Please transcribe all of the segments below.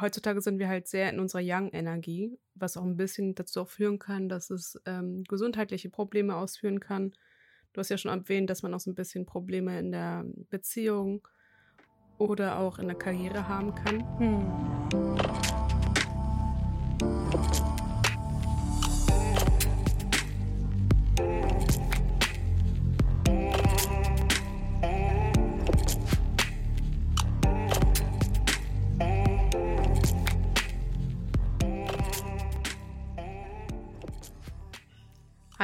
heutzutage sind wir halt sehr in unserer Young-Energie, was auch ein bisschen dazu auch führen kann, dass es ähm, gesundheitliche Probleme ausführen kann. Du hast ja schon erwähnt, dass man auch so ein bisschen Probleme in der Beziehung oder auch in der Karriere haben kann. Hm.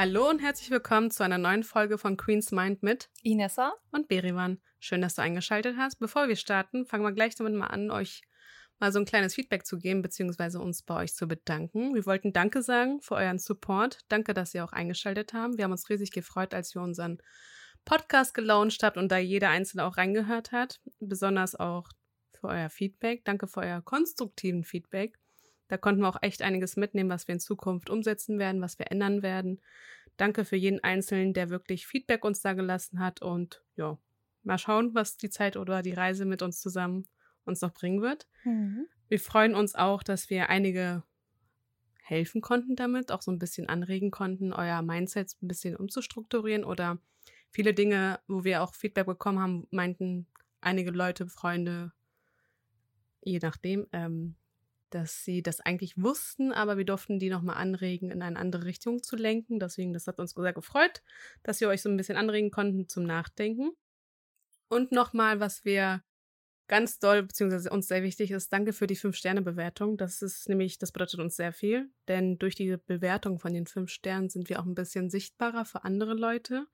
Hallo und herzlich willkommen zu einer neuen Folge von Queen's Mind mit Inessa und Berivan. Schön, dass du eingeschaltet hast. Bevor wir starten, fangen wir gleich damit mal an, euch mal so ein kleines Feedback zu geben, beziehungsweise uns bei euch zu bedanken. Wir wollten Danke sagen für euren Support. Danke, dass ihr auch eingeschaltet habt. Wir haben uns riesig gefreut, als wir unseren Podcast gelauncht habt und da jeder Einzelne auch reingehört hat. Besonders auch für euer Feedback. Danke für euer konstruktiven Feedback. Da konnten wir auch echt einiges mitnehmen, was wir in Zukunft umsetzen werden, was wir ändern werden. Danke für jeden Einzelnen, der wirklich Feedback uns da gelassen hat und ja, mal schauen, was die Zeit oder die Reise mit uns zusammen uns noch bringen wird. Mhm. Wir freuen uns auch, dass wir einige helfen konnten damit, auch so ein bisschen anregen konnten, euer Mindset ein bisschen umzustrukturieren oder viele Dinge, wo wir auch Feedback bekommen haben, meinten einige Leute, Freunde, je nachdem, ähm, dass sie das eigentlich wussten, aber wir durften die nochmal anregen, in eine andere Richtung zu lenken. Deswegen, das hat uns sehr gefreut, dass wir euch so ein bisschen anregen konnten zum Nachdenken. Und nochmal, was wir ganz doll, beziehungsweise uns sehr wichtig ist, danke für die Fünf-Sterne-Bewertung. Das ist nämlich, das bedeutet uns sehr viel, denn durch die Bewertung von den fünf Sternen sind wir auch ein bisschen sichtbarer für andere Leute.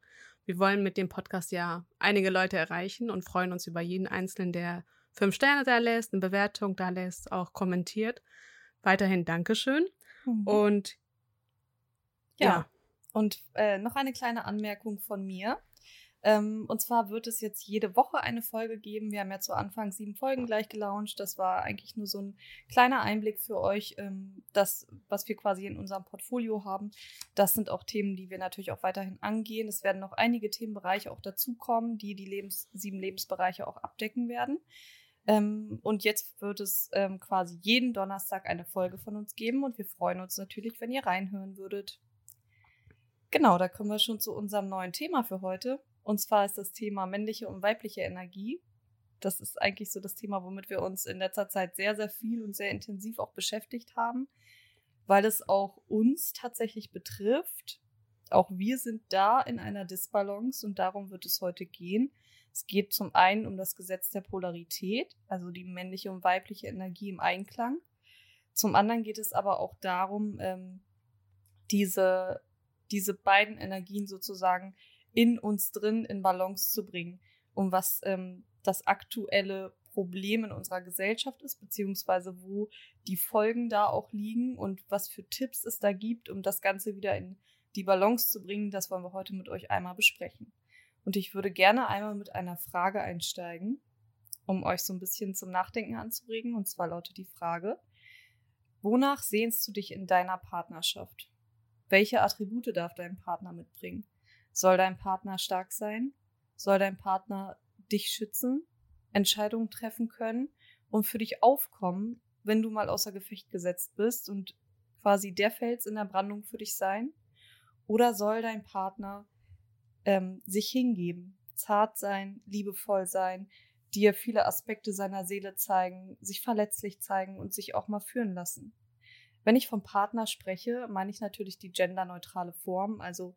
Wir wollen mit dem Podcast ja einige Leute erreichen und freuen uns über jeden Einzelnen, der fünf Sterne da lässt, eine Bewertung da lässt, auch kommentiert. Weiterhin Dankeschön. Mhm. Und ja. ja. Und äh, noch eine kleine Anmerkung von mir. Ähm, und zwar wird es jetzt jede Woche eine Folge geben. Wir haben ja zu Anfang sieben Folgen gleich gelauncht. Das war eigentlich nur so ein kleiner Einblick für euch, ähm, das, was wir quasi in unserem Portfolio haben. Das sind auch Themen, die wir natürlich auch weiterhin angehen. Es werden noch einige Themenbereiche auch dazukommen, die die Lebens sieben Lebensbereiche auch abdecken werden. Ähm, und jetzt wird es ähm, quasi jeden Donnerstag eine Folge von uns geben und wir freuen uns natürlich, wenn ihr reinhören würdet. Genau, da kommen wir schon zu unserem neuen Thema für heute. Und zwar ist das Thema männliche und weibliche Energie. Das ist eigentlich so das Thema, womit wir uns in letzter Zeit sehr, sehr viel und sehr intensiv auch beschäftigt haben, weil es auch uns tatsächlich betrifft. Auch wir sind da in einer Disbalance und darum wird es heute gehen. Es geht zum einen um das Gesetz der Polarität, also die männliche und weibliche Energie im Einklang. Zum anderen geht es aber auch darum, ähm, diese, diese beiden Energien sozusagen in uns drin in Balance zu bringen, um was ähm, das aktuelle Problem in unserer Gesellschaft ist, beziehungsweise wo die Folgen da auch liegen und was für Tipps es da gibt, um das Ganze wieder in die Balance zu bringen, das wollen wir heute mit euch einmal besprechen. Und ich würde gerne einmal mit einer Frage einsteigen, um euch so ein bisschen zum Nachdenken anzuregen. Und zwar lautet die Frage, wonach sehnst du dich in deiner Partnerschaft? Welche Attribute darf dein Partner mitbringen? Soll dein Partner stark sein? Soll dein Partner dich schützen, Entscheidungen treffen können und für dich aufkommen, wenn du mal außer Gefecht gesetzt bist und quasi der Fels in der Brandung für dich sein? Oder soll dein Partner ähm, sich hingeben, zart sein, liebevoll sein, dir viele Aspekte seiner Seele zeigen, sich verletzlich zeigen und sich auch mal führen lassen. Wenn ich vom Partner spreche, meine ich natürlich die genderneutrale Form, also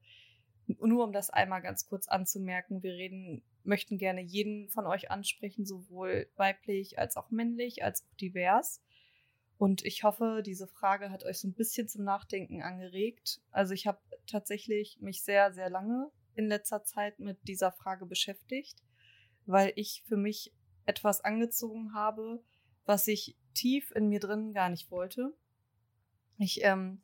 nur um das einmal ganz kurz anzumerken, wir reden, möchten gerne jeden von euch ansprechen, sowohl weiblich als auch männlich, als auch divers. Und ich hoffe, diese Frage hat euch so ein bisschen zum Nachdenken angeregt. Also ich habe tatsächlich mich sehr, sehr lange in letzter Zeit mit dieser Frage beschäftigt, weil ich für mich etwas angezogen habe, was ich tief in mir drin gar nicht wollte. Ich ähm,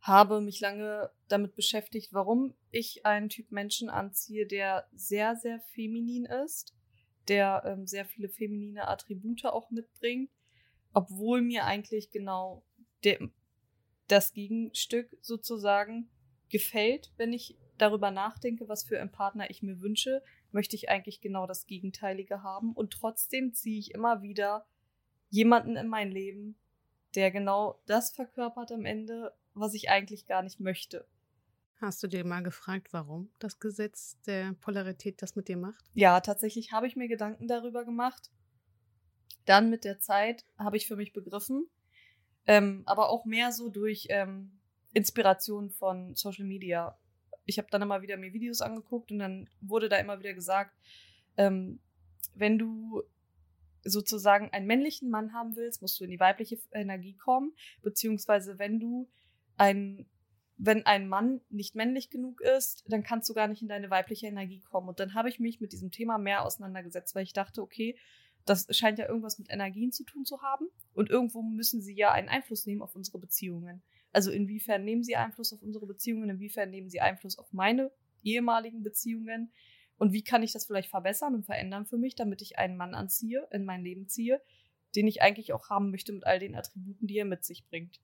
habe mich lange damit beschäftigt, warum ich einen Typ Menschen anziehe, der sehr, sehr feminin ist, der ähm, sehr viele feminine Attribute auch mitbringt, obwohl mir eigentlich genau der, das Gegenstück sozusagen gefällt, wenn ich darüber nachdenke, was für einen Partner ich mir wünsche, möchte ich eigentlich genau das Gegenteilige haben. Und trotzdem ziehe ich immer wieder jemanden in mein Leben, der genau das verkörpert am Ende, was ich eigentlich gar nicht möchte. Hast du dir mal gefragt, warum das Gesetz der Polarität das mit dir macht? Ja, tatsächlich habe ich mir Gedanken darüber gemacht. Dann mit der Zeit habe ich für mich begriffen, ähm, aber auch mehr so durch ähm, Inspiration von Social Media. Ich habe dann immer wieder mir Videos angeguckt und dann wurde da immer wieder gesagt, ähm, wenn du sozusagen einen männlichen Mann haben willst, musst du in die weibliche Energie kommen, beziehungsweise wenn du ein wenn ein Mann nicht männlich genug ist, dann kannst du gar nicht in deine weibliche Energie kommen. Und dann habe ich mich mit diesem Thema mehr auseinandergesetzt, weil ich dachte, okay, das scheint ja irgendwas mit Energien zu tun zu haben. Und irgendwo müssen sie ja einen Einfluss nehmen auf unsere Beziehungen. Also inwiefern nehmen sie Einfluss auf unsere Beziehungen, inwiefern nehmen sie Einfluss auf meine ehemaligen Beziehungen und wie kann ich das vielleicht verbessern und verändern für mich, damit ich einen Mann anziehe, in mein Leben ziehe, den ich eigentlich auch haben möchte mit all den Attributen, die er mit sich bringt.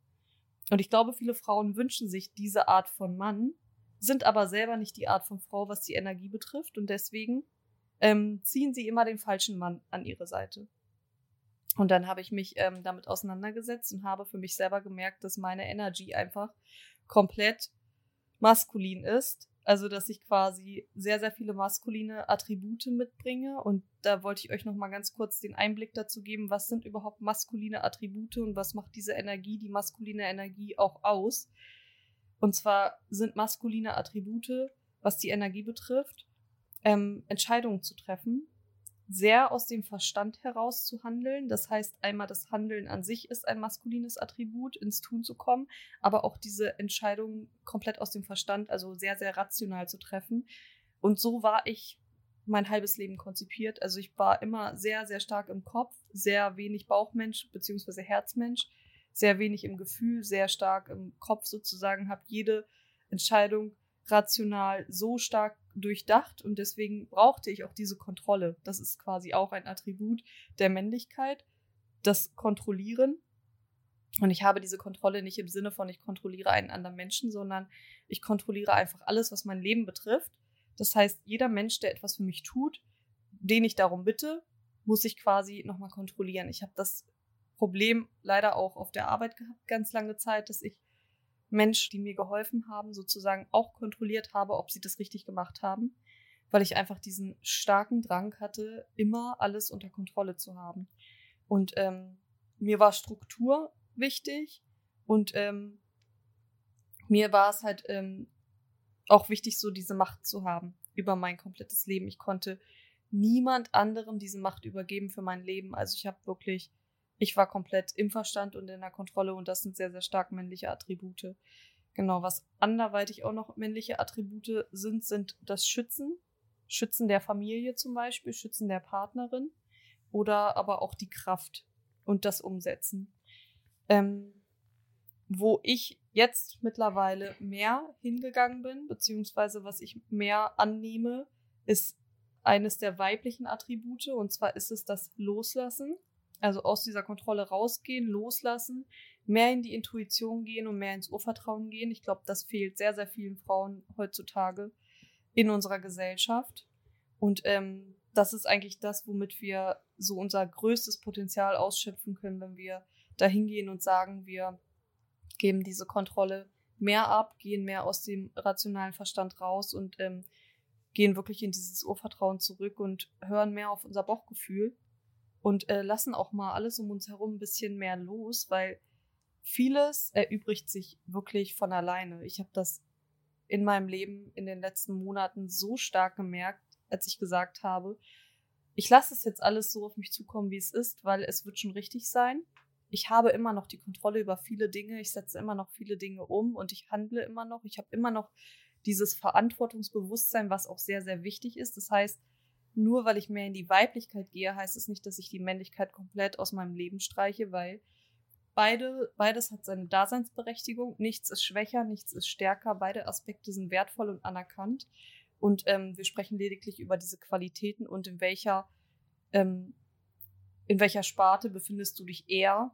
Und ich glaube, viele Frauen wünschen sich diese Art von Mann, sind aber selber nicht die Art von Frau, was die Energie betrifft. Und deswegen ähm, ziehen sie immer den falschen Mann an ihre Seite. Und dann habe ich mich ähm, damit auseinandergesetzt und habe für mich selber gemerkt, dass meine Energie einfach komplett maskulin ist also, dass ich quasi sehr, sehr viele maskuline Attribute mitbringe. Und da wollte ich euch noch mal ganz kurz den Einblick dazu geben, was sind überhaupt maskuline Attribute und was macht diese Energie, die maskuline Energie auch aus. Und zwar sind maskuline Attribute, was die Energie betrifft, ähm, Entscheidungen zu treffen, sehr aus dem Verstand heraus zu handeln. Das heißt, einmal das Handeln an sich ist ein maskulines Attribut, ins Tun zu kommen, aber auch diese Entscheidungen komplett aus dem Verstand, also sehr, sehr rational zu treffen. Und so war ich mein halbes Leben konzipiert. Also ich war immer sehr, sehr stark im Kopf, sehr wenig Bauchmensch bzw. Herzmensch, sehr wenig im Gefühl, sehr stark im Kopf sozusagen, habe jede Entscheidung rational so stark durchdacht und deswegen brauchte ich auch diese Kontrolle. Das ist quasi auch ein Attribut der Männlichkeit, das Kontrollieren. Und ich habe diese Kontrolle nicht im Sinne von, ich kontrolliere einen anderen Menschen, sondern ich kontrolliere einfach alles, was mein Leben betrifft. Das heißt, jeder Mensch, der etwas für mich tut, den ich darum bitte, muss ich quasi nochmal kontrollieren. Ich habe das Problem leider auch auf der Arbeit gehabt, ganz lange Zeit, dass ich Menschen, die mir geholfen haben, sozusagen auch kontrolliert habe, ob sie das richtig gemacht haben, weil ich einfach diesen starken Drang hatte, immer alles unter Kontrolle zu haben. Und ähm, mir war Struktur wichtig und ähm, mir war es halt ähm, auch wichtig, so diese Macht zu haben über mein komplettes Leben. Ich konnte niemand anderem diese Macht übergeben für mein Leben. Also ich habe wirklich ich war komplett im Verstand und in der Kontrolle und das sind sehr, sehr stark männliche Attribute. Genau, was anderweitig auch noch männliche Attribute sind, sind das Schützen. Schützen der Familie zum Beispiel, Schützen der Partnerin oder aber auch die Kraft und das Umsetzen. Ähm, wo ich jetzt mittlerweile mehr hingegangen bin, beziehungsweise was ich mehr annehme, ist eines der weiblichen Attribute und zwar ist es das Loslassen. Also aus dieser Kontrolle rausgehen, loslassen, mehr in die Intuition gehen und mehr ins Urvertrauen gehen. Ich glaube, das fehlt sehr, sehr vielen Frauen heutzutage in unserer Gesellschaft. Und ähm, das ist eigentlich das, womit wir so unser größtes Potenzial ausschöpfen können, wenn wir da hingehen und sagen, wir geben diese Kontrolle mehr ab, gehen mehr aus dem rationalen Verstand raus und ähm, gehen wirklich in dieses Urvertrauen zurück und hören mehr auf unser Bauchgefühl und äh, lassen auch mal alles um uns herum ein bisschen mehr los, weil vieles erübrigt sich wirklich von alleine. Ich habe das in meinem Leben in den letzten Monaten so stark gemerkt, als ich gesagt habe, ich lasse es jetzt alles so auf mich zukommen, wie es ist, weil es wird schon richtig sein. Ich habe immer noch die Kontrolle über viele Dinge, ich setze immer noch viele Dinge um und ich handle immer noch. Ich habe immer noch dieses Verantwortungsbewusstsein, was auch sehr, sehr wichtig ist. Das heißt, nur weil ich mehr in die Weiblichkeit gehe, heißt es nicht, dass ich die Männlichkeit komplett aus meinem Leben streiche, weil beide, beides hat seine Daseinsberechtigung. Nichts ist schwächer, nichts ist stärker. Beide Aspekte sind wertvoll und anerkannt. Und ähm, wir sprechen lediglich über diese Qualitäten und in welcher, ähm, in welcher Sparte befindest du dich eher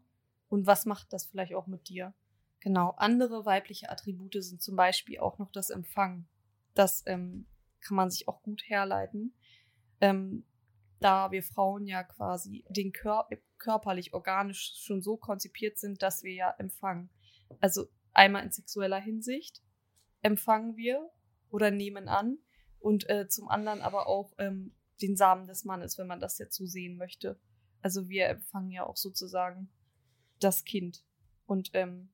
und was macht das vielleicht auch mit dir? Genau. Andere weibliche Attribute sind zum Beispiel auch noch das Empfangen. Das ähm, kann man sich auch gut herleiten. Ähm, da wir Frauen ja quasi den Kör körperlich, organisch schon so konzipiert sind, dass wir ja empfangen. Also einmal in sexueller Hinsicht empfangen wir oder nehmen an und äh, zum anderen aber auch ähm, den Samen des Mannes, wenn man das jetzt so sehen möchte. Also wir empfangen ja auch sozusagen das Kind. Und ähm,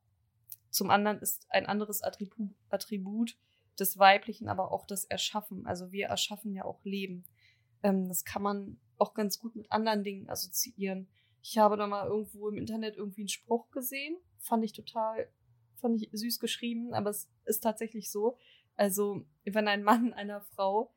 zum anderen ist ein anderes Attribut, Attribut des Weiblichen aber auch das Erschaffen. Also wir erschaffen ja auch Leben. Ähm, das kann man auch ganz gut mit anderen Dingen assoziieren. Ich habe da mal irgendwo im Internet irgendwie einen Spruch gesehen. Fand ich total, fand ich süß geschrieben, aber es ist tatsächlich so. Also, wenn ein Mann einer Frau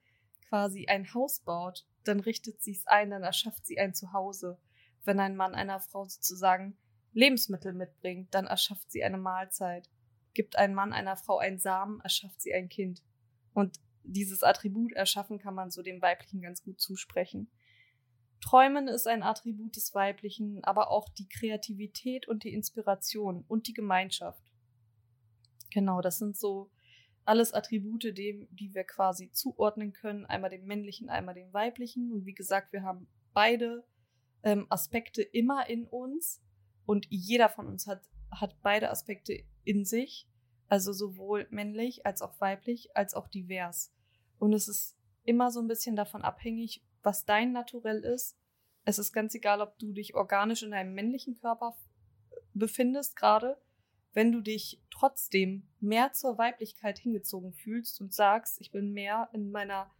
quasi ein Haus baut, dann richtet sie es ein, dann erschafft sie ein Zuhause. Wenn ein Mann einer Frau sozusagen Lebensmittel mitbringt, dann erschafft sie eine Mahlzeit. Gibt ein Mann einer Frau einen Samen, erschafft sie ein Kind. Und dieses Attribut erschaffen kann man so dem Weiblichen ganz gut zusprechen. Träumen ist ein Attribut des Weiblichen, aber auch die Kreativität und die Inspiration und die Gemeinschaft. Genau, das sind so alles Attribute, dem, die wir quasi zuordnen können, einmal dem männlichen, einmal dem weiblichen. Und wie gesagt, wir haben beide ähm, Aspekte immer in uns und jeder von uns hat, hat beide Aspekte in sich, also sowohl männlich als auch weiblich, als auch divers. Und es ist immer so ein bisschen davon abhängig, was dein Naturell ist. Es ist ganz egal, ob du dich organisch in einem männlichen Körper befindest gerade wenn du dich trotzdem mehr zur Weiblichkeit hingezogen fühlst und sagst, ich bin mehr in meiner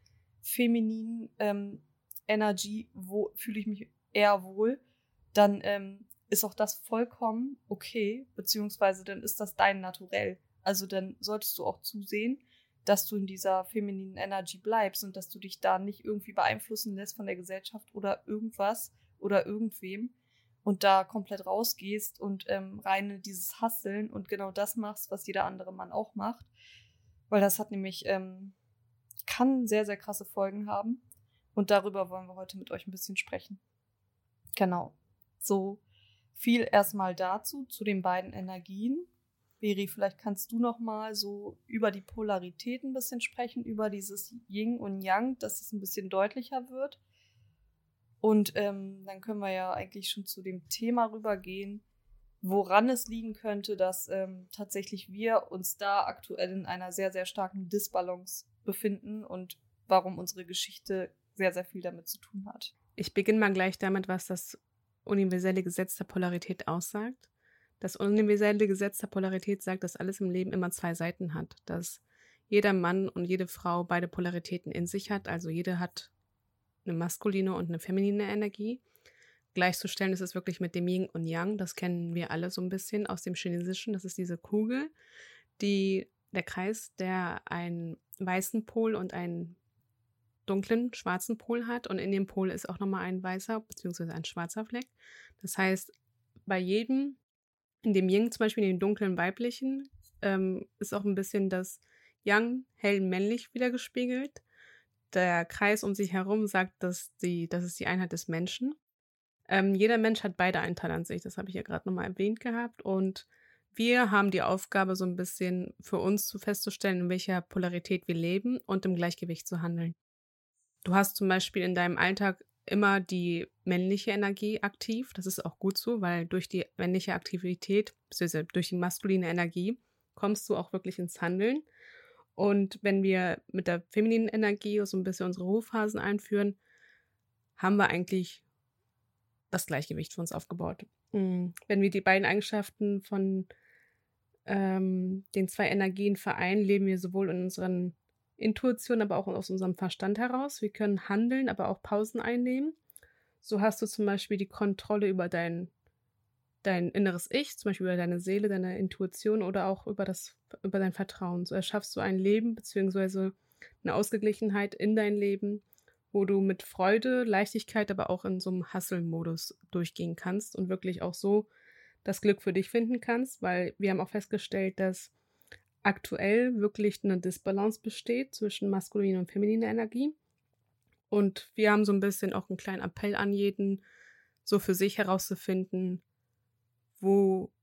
femininen ähm, Energy, wo fühle ich mich eher wohl, dann ähm, ist auch das vollkommen okay, beziehungsweise dann ist das dein Naturell. Also dann solltest du auch zusehen, dass du in dieser femininen Energy bleibst und dass du dich da nicht irgendwie beeinflussen lässt von der Gesellschaft oder irgendwas oder irgendwem, und da komplett rausgehst und ähm, rein in dieses Hasseln und genau das machst, was jeder andere Mann auch macht. Weil das hat nämlich, ähm, kann sehr, sehr krasse Folgen haben. Und darüber wollen wir heute mit euch ein bisschen sprechen. Genau. So viel erstmal dazu, zu den beiden Energien. Beri, vielleicht kannst du noch mal so über die Polarität ein bisschen sprechen, über dieses Yin und Yang, dass es ein bisschen deutlicher wird. Und ähm, dann können wir ja eigentlich schon zu dem Thema rübergehen, woran es liegen könnte, dass ähm, tatsächlich wir uns da aktuell in einer sehr, sehr starken Disbalance befinden und warum unsere Geschichte sehr, sehr viel damit zu tun hat. Ich beginne mal gleich damit, was das universelle Gesetz der Polarität aussagt. Das universelle Gesetz der Polarität sagt, dass alles im Leben immer zwei Seiten hat, dass jeder Mann und jede Frau beide Polaritäten in sich hat, also jede hat eine maskuline und eine feminine Energie. Gleichzustellen ist es wirklich mit dem Yin und Yang. Das kennen wir alle so ein bisschen aus dem Chinesischen. Das ist diese Kugel, die der Kreis, der einen weißen Pol und einen dunklen schwarzen Pol hat. Und in dem Pol ist auch nochmal ein weißer bzw. ein schwarzer Fleck. Das heißt, bei jedem, in dem Yin zum Beispiel, in dem dunklen weiblichen, ähm, ist auch ein bisschen das Yang hell männlich wiedergespiegelt der Kreis um sich herum sagt, dass die, das ist die Einheit des Menschen. Ähm, jeder Mensch hat beide Anteile an sich, das habe ich ja gerade nochmal erwähnt gehabt. Und wir haben die Aufgabe, so ein bisschen für uns zu festzustellen, in welcher Polarität wir leben und im Gleichgewicht zu handeln. Du hast zum Beispiel in deinem Alltag immer die männliche Energie aktiv. Das ist auch gut so, weil durch die männliche Aktivität, beziehungsweise durch die maskuline Energie, kommst du auch wirklich ins Handeln. Und wenn wir mit der femininen Energie so ein bisschen unsere Ruhephasen einführen, haben wir eigentlich das Gleichgewicht für uns aufgebaut. Mm, wenn wir die beiden Eigenschaften von ähm, den zwei Energien vereinen, leben wir sowohl in unseren Intuition, aber auch aus unserem Verstand heraus. Wir können handeln, aber auch Pausen einnehmen. So hast du zum Beispiel die Kontrolle über dein dein inneres Ich, zum Beispiel über deine Seele, deine Intuition oder auch über das, über dein Vertrauen. So erschaffst du ein Leben beziehungsweise eine Ausgeglichenheit in dein Leben, wo du mit Freude, Leichtigkeit, aber auch in so einem Hustle-Modus durchgehen kannst und wirklich auch so das Glück für dich finden kannst, weil wir haben auch festgestellt, dass aktuell wirklich eine Disbalance besteht zwischen maskuliner und femininer Energie. Und wir haben so ein bisschen auch einen kleinen Appell an jeden, so für sich herauszufinden, wo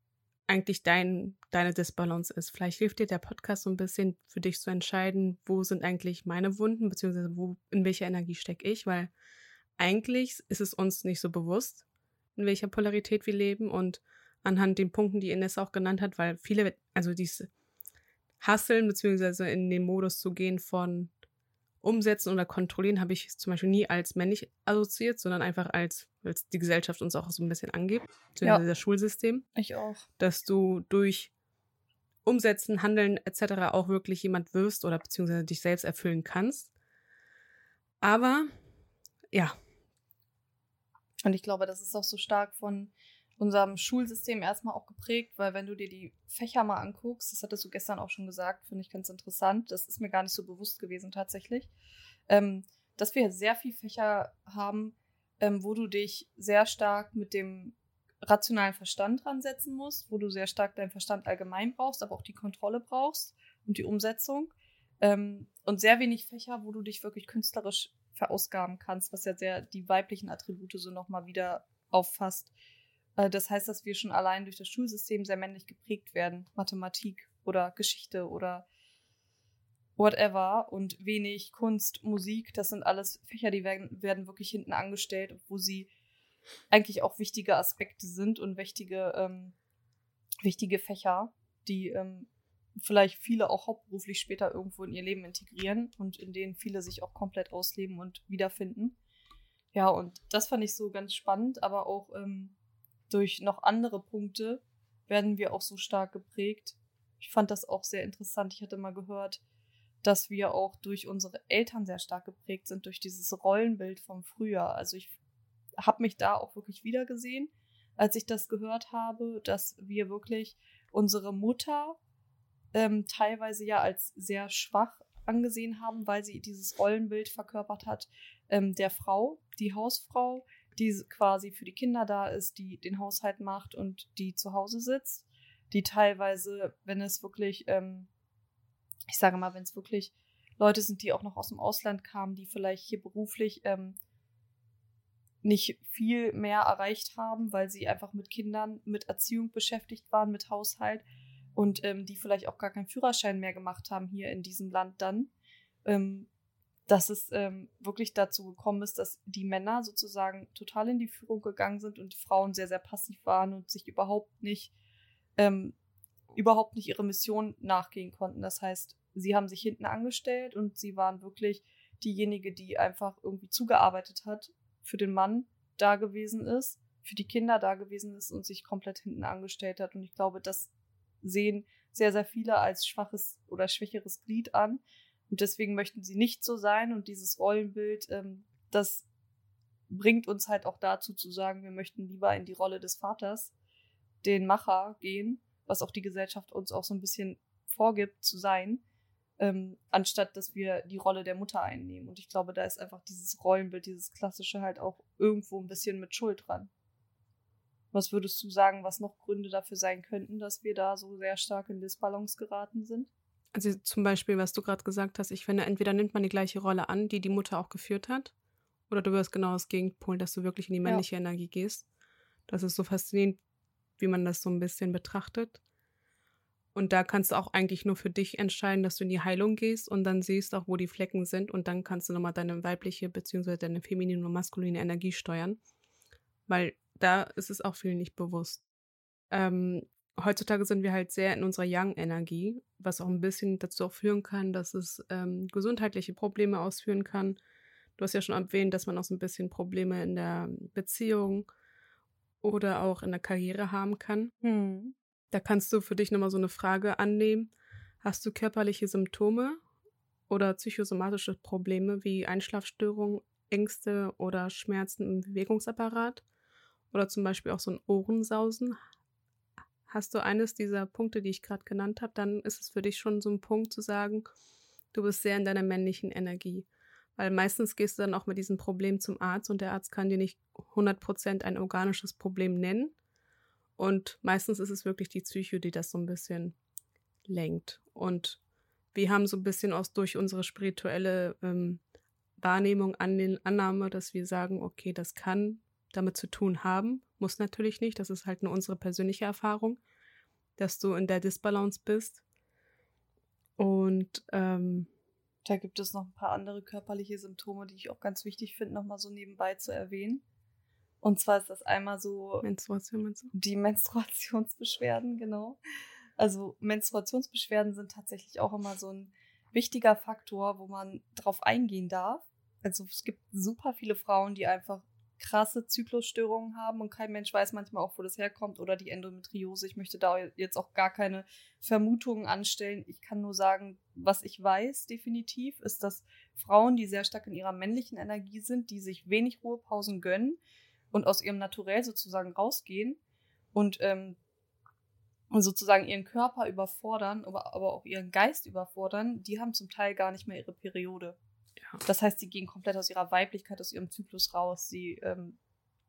eigentlich dein, deine Disbalance ist. Vielleicht hilft dir der Podcast so ein bisschen für dich zu entscheiden, wo sind eigentlich meine Wunden, beziehungsweise wo, in welcher Energie stecke ich, weil eigentlich ist es uns nicht so bewusst, in welcher Polarität wir leben und anhand den Punkten, die Ines auch genannt hat, weil viele, also dieses Hasseln beziehungsweise in den Modus zu gehen von Umsetzen oder Kontrollieren habe ich zum Beispiel nie als männlich assoziiert, sondern einfach als, weil die Gesellschaft uns auch so ein bisschen angibt, beziehungsweise ja. das Schulsystem. Ich auch. Dass du durch Umsetzen, Handeln etc. auch wirklich jemand wirst oder beziehungsweise dich selbst erfüllen kannst. Aber ja. Und ich glaube, das ist auch so stark von unserem Schulsystem erstmal auch geprägt, weil wenn du dir die Fächer mal anguckst, das hattest du gestern auch schon gesagt, finde ich ganz interessant, das ist mir gar nicht so bewusst gewesen tatsächlich, ähm, dass wir sehr viele Fächer haben, ähm, wo du dich sehr stark mit dem rationalen Verstand dran setzen musst, wo du sehr stark deinen Verstand allgemein brauchst, aber auch die Kontrolle brauchst und die Umsetzung. Ähm, und sehr wenig Fächer, wo du dich wirklich künstlerisch verausgaben kannst, was ja sehr die weiblichen Attribute so nochmal wieder auffasst. Äh, das heißt, dass wir schon allein durch das Schulsystem sehr männlich geprägt werden. Mathematik oder Geschichte oder whatever und wenig Kunst, Musik, das sind alles Fächer, die werden, werden wirklich hinten angestellt, wo sie eigentlich auch wichtige Aspekte sind und wichtige, ähm, wichtige Fächer, die ähm, vielleicht viele auch hauptberuflich später irgendwo in ihr Leben integrieren und in denen viele sich auch komplett ausleben und wiederfinden. Ja, und das fand ich so ganz spannend, aber auch ähm, durch noch andere Punkte werden wir auch so stark geprägt. Ich fand das auch sehr interessant. Ich hatte mal gehört, dass wir auch durch unsere Eltern sehr stark geprägt sind, durch dieses Rollenbild vom Frühjahr. Also ich habe mich da auch wirklich wiedergesehen, als ich das gehört habe, dass wir wirklich unsere Mutter ähm, teilweise ja als sehr schwach angesehen haben, weil sie dieses Rollenbild verkörpert hat ähm, der Frau, die Hausfrau, die quasi für die Kinder da ist, die den Haushalt macht und die zu Hause sitzt, die teilweise, wenn es wirklich, ähm, ich sage mal, wenn es wirklich Leute sind, die auch noch aus dem Ausland kamen, die vielleicht hier beruflich ähm, nicht viel mehr erreicht haben, weil sie einfach mit Kindern, mit Erziehung beschäftigt waren, mit Haushalt und ähm, die vielleicht auch gar keinen Führerschein mehr gemacht haben hier in diesem Land dann. Ähm, dass es ähm, wirklich dazu gekommen ist, dass die Männer sozusagen total in die Führung gegangen sind und die Frauen sehr, sehr passiv waren und sich überhaupt nicht, ähm, überhaupt nicht ihre Mission nachgehen konnten. Das heißt, sie haben sich hinten angestellt und sie waren wirklich diejenige, die einfach irgendwie zugearbeitet hat, für den Mann da gewesen ist, für die Kinder da gewesen ist und sich komplett hinten angestellt hat. Und ich glaube, das sehen sehr, sehr viele als schwaches oder schwächeres Glied an. Und deswegen möchten sie nicht so sein. Und dieses Rollenbild, ähm, das bringt uns halt auch dazu zu sagen, wir möchten lieber in die Rolle des Vaters, den Macher gehen, was auch die Gesellschaft uns auch so ein bisschen vorgibt zu sein, ähm, anstatt dass wir die Rolle der Mutter einnehmen. Und ich glaube, da ist einfach dieses Rollenbild, dieses klassische halt auch irgendwo ein bisschen mit Schuld dran. Was würdest du sagen, was noch Gründe dafür sein könnten, dass wir da so sehr stark in Disbalance geraten sind? Also zum Beispiel, was du gerade gesagt hast, ich finde, entweder nimmt man die gleiche Rolle an, die die Mutter auch geführt hat, oder du wirst genau das Gegenpol, dass du wirklich in die männliche ja. Energie gehst. Das ist so faszinierend, wie man das so ein bisschen betrachtet. Und da kannst du auch eigentlich nur für dich entscheiden, dass du in die Heilung gehst und dann siehst auch, wo die Flecken sind und dann kannst du nochmal deine weibliche bzw. deine feminine und maskuline Energie steuern. Weil da ist es auch vielen nicht bewusst. Ähm, heutzutage sind wir halt sehr in unserer Young-Energie, was auch ein bisschen dazu auch führen kann, dass es ähm, gesundheitliche Probleme ausführen kann. Du hast ja schon erwähnt, dass man auch so ein bisschen Probleme in der Beziehung oder auch in der Karriere haben kann. Hm. Da kannst du für dich nochmal so eine Frage annehmen. Hast du körperliche Symptome oder psychosomatische Probleme wie Einschlafstörungen, Ängste oder Schmerzen im Bewegungsapparat? Oder zum Beispiel auch so ein Ohrensausen? Hast du eines dieser Punkte, die ich gerade genannt habe, dann ist es für dich schon so ein Punkt zu sagen, du bist sehr in deiner männlichen Energie. Weil meistens gehst du dann auch mit diesem Problem zum Arzt und der Arzt kann dir nicht 100% ein organisches Problem nennen. Und meistens ist es wirklich die Psyche, die das so ein bisschen lenkt. Und wir haben so ein bisschen aus durch unsere spirituelle ähm, Wahrnehmung an den Annahme, dass wir sagen, okay, das kann damit zu tun haben. Muss natürlich nicht, das ist halt nur unsere persönliche Erfahrung, dass du in der Disbalance bist. Und ähm, Da gibt es noch ein paar andere körperliche Symptome, die ich auch ganz wichtig finde, nochmal so nebenbei zu erwähnen. Und zwar ist das einmal so Menstruation, die Menstruationsbeschwerden, genau. Also Menstruationsbeschwerden sind tatsächlich auch immer so ein wichtiger Faktor, wo man drauf eingehen darf. Also es gibt super viele Frauen, die einfach krasse Zyklusstörungen haben und kein Mensch weiß manchmal auch, wo das herkommt oder die Endometriose. Ich möchte da jetzt auch gar keine Vermutungen anstellen. Ich kann nur sagen, was ich weiß definitiv, ist, dass Frauen, die sehr stark in ihrer männlichen Energie sind, die sich wenig Ruhepausen gönnen und aus ihrem Naturell sozusagen rausgehen und ähm, sozusagen ihren Körper überfordern, aber, aber auch ihren Geist überfordern, die haben zum Teil gar nicht mehr ihre Periode. Das heißt, sie gehen komplett aus ihrer Weiblichkeit, aus ihrem Zyklus raus. Sie ähm,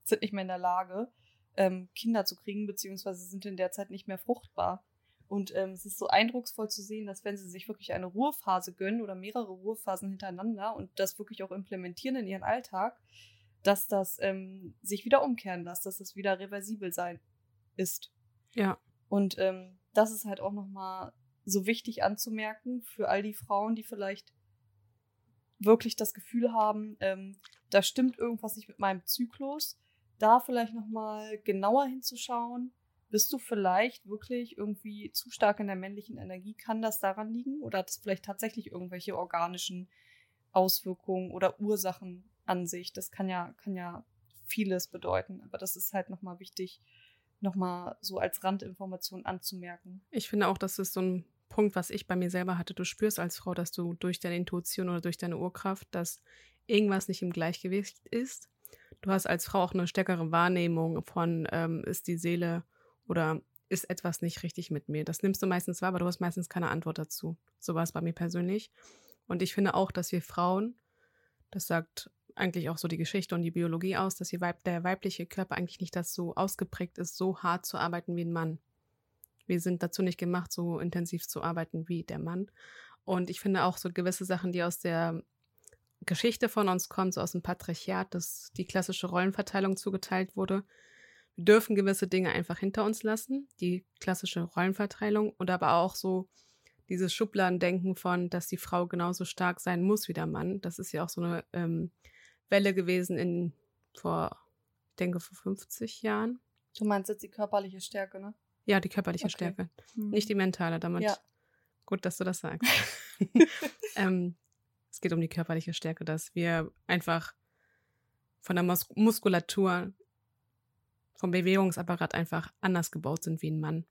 sind nicht mehr in der Lage, ähm, Kinder zu kriegen, beziehungsweise sind in der Zeit nicht mehr fruchtbar. Und ähm, es ist so eindrucksvoll zu sehen, dass wenn sie sich wirklich eine Ruhephase gönnen oder mehrere Ruhephasen hintereinander und das wirklich auch implementieren in ihren Alltag, dass das ähm, sich wieder umkehren lässt, dass das wieder reversibel sein ist. Ja. Und ähm, das ist halt auch nochmal so wichtig anzumerken für all die Frauen, die vielleicht wirklich das Gefühl haben, ähm, da stimmt irgendwas nicht mit meinem Zyklus, da vielleicht nochmal genauer hinzuschauen. Bist du vielleicht wirklich irgendwie zu stark in der männlichen Energie? Kann das daran liegen? Oder hat es vielleicht tatsächlich irgendwelche organischen Auswirkungen oder Ursachen an sich? Das kann ja, kann ja vieles bedeuten. Aber das ist halt nochmal wichtig, nochmal so als Randinformation anzumerken. Ich finde auch, dass es so ein Punkt, was ich bei mir selber hatte. Du spürst als Frau, dass du durch deine Intuition oder durch deine Urkraft, dass irgendwas nicht im Gleichgewicht ist. Du hast als Frau auch eine stärkere Wahrnehmung von, ähm, ist die Seele oder ist etwas nicht richtig mit mir. Das nimmst du meistens wahr, aber du hast meistens keine Antwort dazu. So war es bei mir persönlich. Und ich finde auch, dass wir Frauen, das sagt eigentlich auch so die Geschichte und die Biologie aus, dass der weibliche Körper eigentlich nicht das so ausgeprägt ist, so hart zu arbeiten wie ein Mann. Wir sind dazu nicht gemacht, so intensiv zu arbeiten wie der Mann. Und ich finde auch so gewisse Sachen, die aus der Geschichte von uns kommen, so aus dem Patriarchat, dass die klassische Rollenverteilung zugeteilt wurde. Wir dürfen gewisse Dinge einfach hinter uns lassen, die klassische Rollenverteilung und aber auch so dieses Schubladendenken von, dass die Frau genauso stark sein muss wie der Mann. Das ist ja auch so eine ähm, Welle gewesen in vor, ich denke, vor 50 Jahren. Du meinst jetzt die körperliche Stärke, ne? Ja, die körperliche okay. Stärke. Hm. Nicht die mentale, damit. Ja. Gut, dass du das sagst. ähm, es geht um die körperliche Stärke, dass wir einfach von der Mus Muskulatur, vom Bewegungsapparat einfach anders gebaut sind wie ein Mann.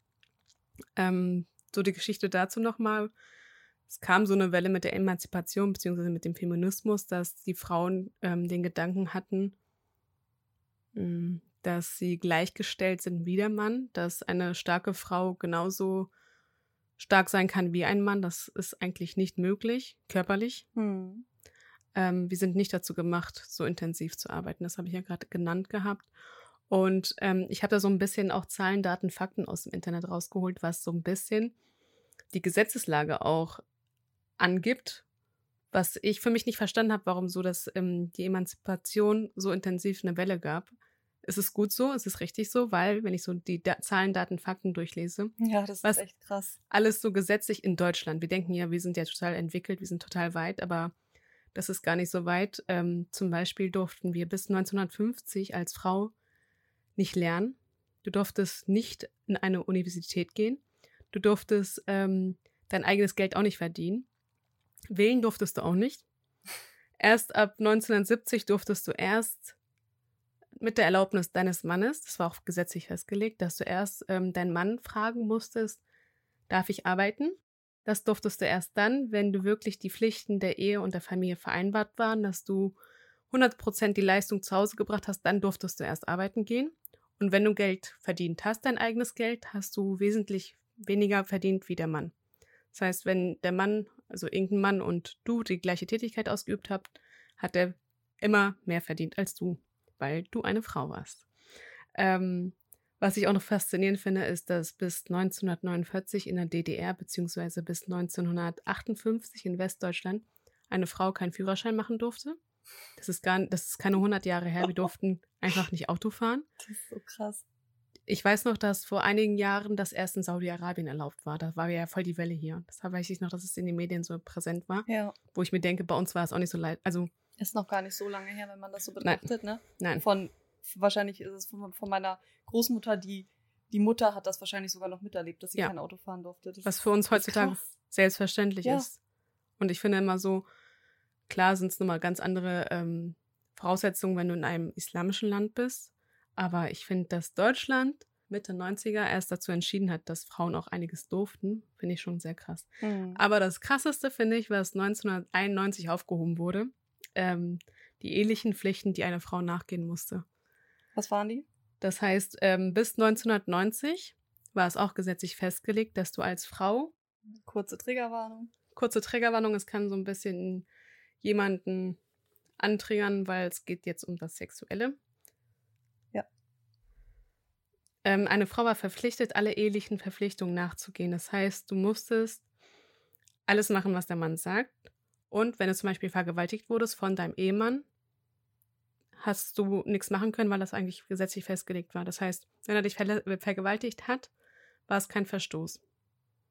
Ähm, so die Geschichte dazu nochmal. Es kam so eine Welle mit der Emanzipation beziehungsweise mit dem Feminismus, dass die Frauen ähm, den Gedanken hatten, mh, hm, dass sie gleichgestellt sind wie der Mann, dass eine starke Frau genauso stark sein kann wie ein Mann. Das ist eigentlich nicht möglich, körperlich. Hm. Ähm, wir sind nicht dazu gemacht, so intensiv zu arbeiten. Das habe ich ja gerade genannt gehabt. Und ähm, ich habe da so ein bisschen auch Zahlen, Daten, Fakten aus dem Internet rausgeholt, was so ein bisschen die Gesetzeslage auch angibt, was ich für mich nicht verstanden habe, warum so, dass ähm, die Emanzipation so intensiv eine Welle gab. Es ist gut so, es ist richtig so, weil, wenn ich so die da Zahlen, Daten, Fakten durchlese, ja, das ist echt krass. Alles so gesetzlich in Deutschland. Wir denken ja, wir sind ja total entwickelt, wir sind total weit, aber das ist gar nicht so weit. Ähm, zum Beispiel durften wir bis 1950 als Frau nicht lernen. Du durftest nicht in eine Universität gehen. Du durftest ähm, dein eigenes Geld auch nicht verdienen. Wählen durftest du auch nicht. Erst ab 1970 durftest du erst mit der Erlaubnis deines Mannes, das war auch gesetzlich festgelegt, dass du erst ähm, deinen Mann fragen musstest, darf ich arbeiten? Das durftest du erst dann, wenn du wirklich die Pflichten der Ehe und der Familie vereinbart waren, dass du 100% die Leistung zu Hause gebracht hast, dann durftest du erst arbeiten gehen. Und wenn du Geld verdient hast, dein eigenes Geld, hast du wesentlich weniger verdient wie der Mann. Das heißt, wenn der Mann, also irgendein Mann und du die gleiche Tätigkeit ausgeübt habt, hat er immer mehr verdient als du weil du eine Frau warst. Ähm, was ich auch noch faszinierend finde, ist, dass bis 1949 in der DDR beziehungsweise bis 1958 in Westdeutschland eine Frau keinen Führerschein machen durfte. Das ist gar, das ist keine 100 Jahre her. Wir durften einfach nicht Auto fahren. Das ist so krass. ich weiß noch, dass vor einigen Jahren das erst in Saudi-Arabien erlaubt war. Da war ja voll die Welle hier. Deshalb weiß ich noch, dass es in den Medien so präsent war. Ja. Wo ich mir denke, bei uns war es auch nicht so leid. Also. Ist noch gar nicht so lange her, wenn man das so betrachtet, Nein. ne? Nein. Von, wahrscheinlich ist es von, von meiner Großmutter, die, die Mutter hat das wahrscheinlich sogar noch miterlebt, dass sie Ja. kein Auto fahren durfte. Das Was für uns heutzutage selbstverständlich Ja. ist. Und ich finde immer so, klar sind es nochmal ganz andere ähm, Voraussetzungen, wenn du in einem islamischen Land bist. Aber ich finde, dass Deutschland Mitte 90er erst dazu entschieden hat, dass Frauen auch einiges durften, finde ich schon sehr krass. Hm. Aber das krasseste finde ich, was 1991 aufgehoben wurde, ähm, die ehelichen Pflichten, die eine Frau nachgehen musste. Was waren die? Das heißt, ähm, bis 1990 war es auch gesetzlich festgelegt, dass du als Frau Kurze Triggerwarnung. kurze Triggerwarnung, es kann so ein bisschen jemanden antriggern, weil es geht jetzt um das Sexuelle. Ja. Ähm, eine Frau war verpflichtet, alle ehelichen Verpflichtungen nachzugehen. Das heißt, du musstest alles machen, was der Mann sagt. Und wenn du zum Beispiel vergewaltigt wurdest von deinem Ehemann, hast du nichts machen können, weil das eigentlich gesetzlich festgelegt war. Das heißt, wenn er dich vergewaltigt hat, war es kein Verstoß.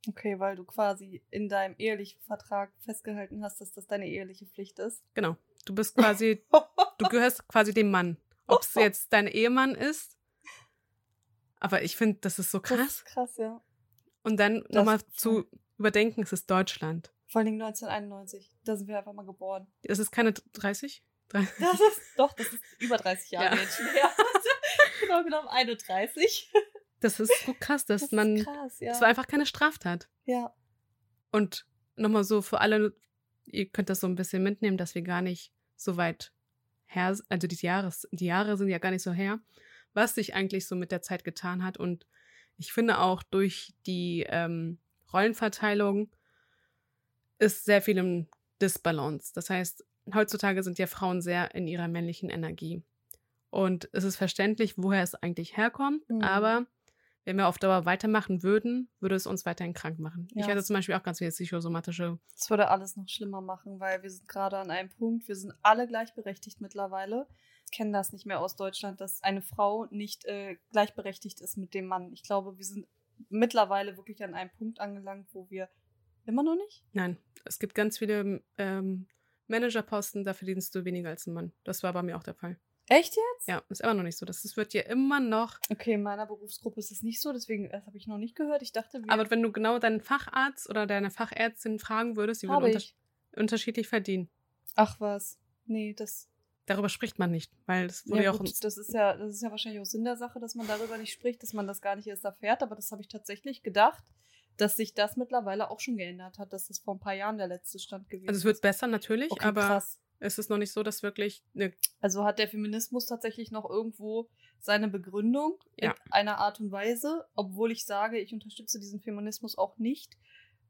Okay, weil du quasi in deinem ehelichen Vertrag festgehalten hast, dass das deine eheliche Pflicht ist. Genau. Du bist quasi du gehörst quasi dem Mann. Ob es jetzt dein Ehemann ist. Aber ich finde, das ist so krass. ist krass, ja. Und dann nochmal zu überdenken, es ist Deutschland. Vor allen Dingen 1991. Da sind wir einfach mal geboren. Es ist keine 30? Drei- Das ist, doch, das ist über 30 Jahre Ja. jetzt schon her. genau genommen 31. Das ist so krass, dass Das man. ist krass, ja. Es war einfach keine Straftat. ja. Und nochmal so für alle, ihr könnt das so ein bisschen mitnehmen, dass wir gar nicht so weit her, also die, Jahres, die Jahre sind ja gar nicht so her, was sich eigentlich so mit der Zeit getan hat. Und ich finde auch durch die ähm, Rollenverteilung ist sehr viel im Disbalance. Das heißt, heutzutage sind ja Frauen sehr in ihrer männlichen Energie. Und es ist verständlich, woher es eigentlich herkommt, Mhm. aber wenn wir auf Dauer weitermachen würden, würde es uns weiterhin krank machen. Ich Ja. hatte zum Beispiel auch ganz viele psychosomatische. Das würde alles noch schlimmer machen, weil wir sind gerade an einem Punkt, wir sind alle gleichberechtigt mittlerweile. Ich kenne das nicht mehr aus Deutschland, dass eine Frau nicht äh, gleichberechtigt ist mit dem Mann. Ich glaube, wir sind mittlerweile wirklich an einem Punkt angelangt, wo wir immer noch nicht. Nein, es gibt ganz viele ähm, Managerposten, da verdienst du weniger als ein Mann. Das war bei mir auch der Fall. Echt jetzt? Ja, ist immer noch nicht so. Das, das wird ja immer noch. Okay, in meiner Berufsgruppe ist es nicht so, deswegen habe ich noch nicht gehört. Ich dachte, Aber wenn du genau deinen Facharzt oder deine Fachärztin fragen würdest, die würden habe unter ich. unterschiedlich verdienen. Ach was. Nee, das Darüber spricht man nicht, weil das wurde ja, ja, auch. gut, das ist ja, das ist ja wahrscheinlich auch Sinn der Sache, dass man darüber nicht spricht, dass man das gar nicht erst erfährt. Aber das habe ich tatsächlich gedacht, dass sich das mittlerweile auch schon geändert hat, dass das vor ein paar Jahren der letzte Stand gewesen also es wird ist. besser natürlich, Okay, aber krass. es ist noch nicht so, dass wirklich eine Also hat der Feminismus tatsächlich noch irgendwo seine Begründung Ja. in einer Art und Weise, obwohl ich sage, ich unterstütze diesen Feminismus auch nicht,